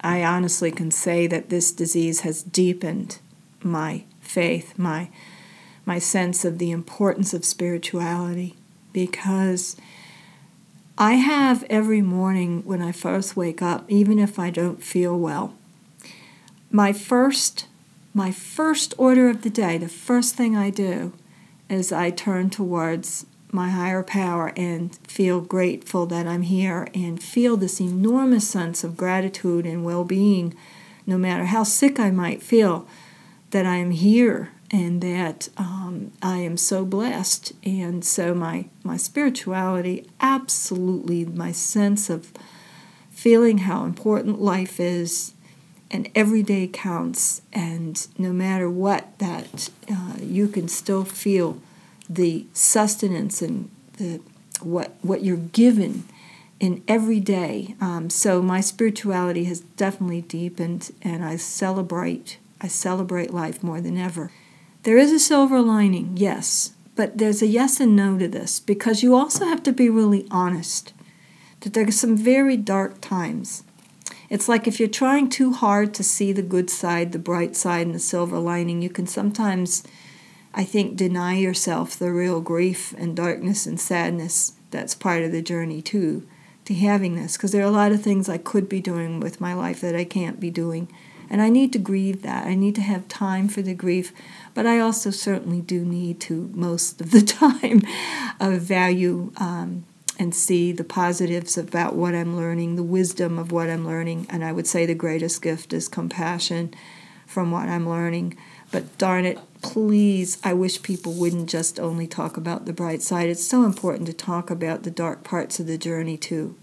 I honestly can say that this disease has deepened my faith, my my sense of the importance of spirituality because I have every morning when I first wake up, even if I don't feel well, my first my first order of the day, the first thing I do is I turn towards my higher power and feel grateful that I'm here and feel this enormous sense of gratitude and well being, no matter how sick I might feel, that I am here and that um, I am so blessed. And so, my, my spirituality, absolutely, my sense of feeling how important life is and every day counts, and no matter what, that uh, you can still feel the sustenance and the what what you're given in every day. Um, so my spirituality has definitely deepened, and I celebrate I celebrate life more than ever. There is a silver lining, yes, but there's a yes and no to this because you also have to be really honest that there are some very dark times. It's like if you're trying too hard to see the good side, the bright side, and the silver lining, you can sometimes I think, deny yourself the real grief and darkness and sadness that's part of the journey too, to having this. Because there are a lot of things I could be doing with my life that I can't be doing. And I need to grieve that. I need to have time for the grief. But I also certainly do need to, most of the time, value um, and see the positives about what I'm learning, the wisdom of what I'm learning. And I would say the greatest gift is compassion from what I'm learning. But darn it, please, I wish people wouldn't just only talk about the bright side. It's so important to talk about the dark parts of the journey too.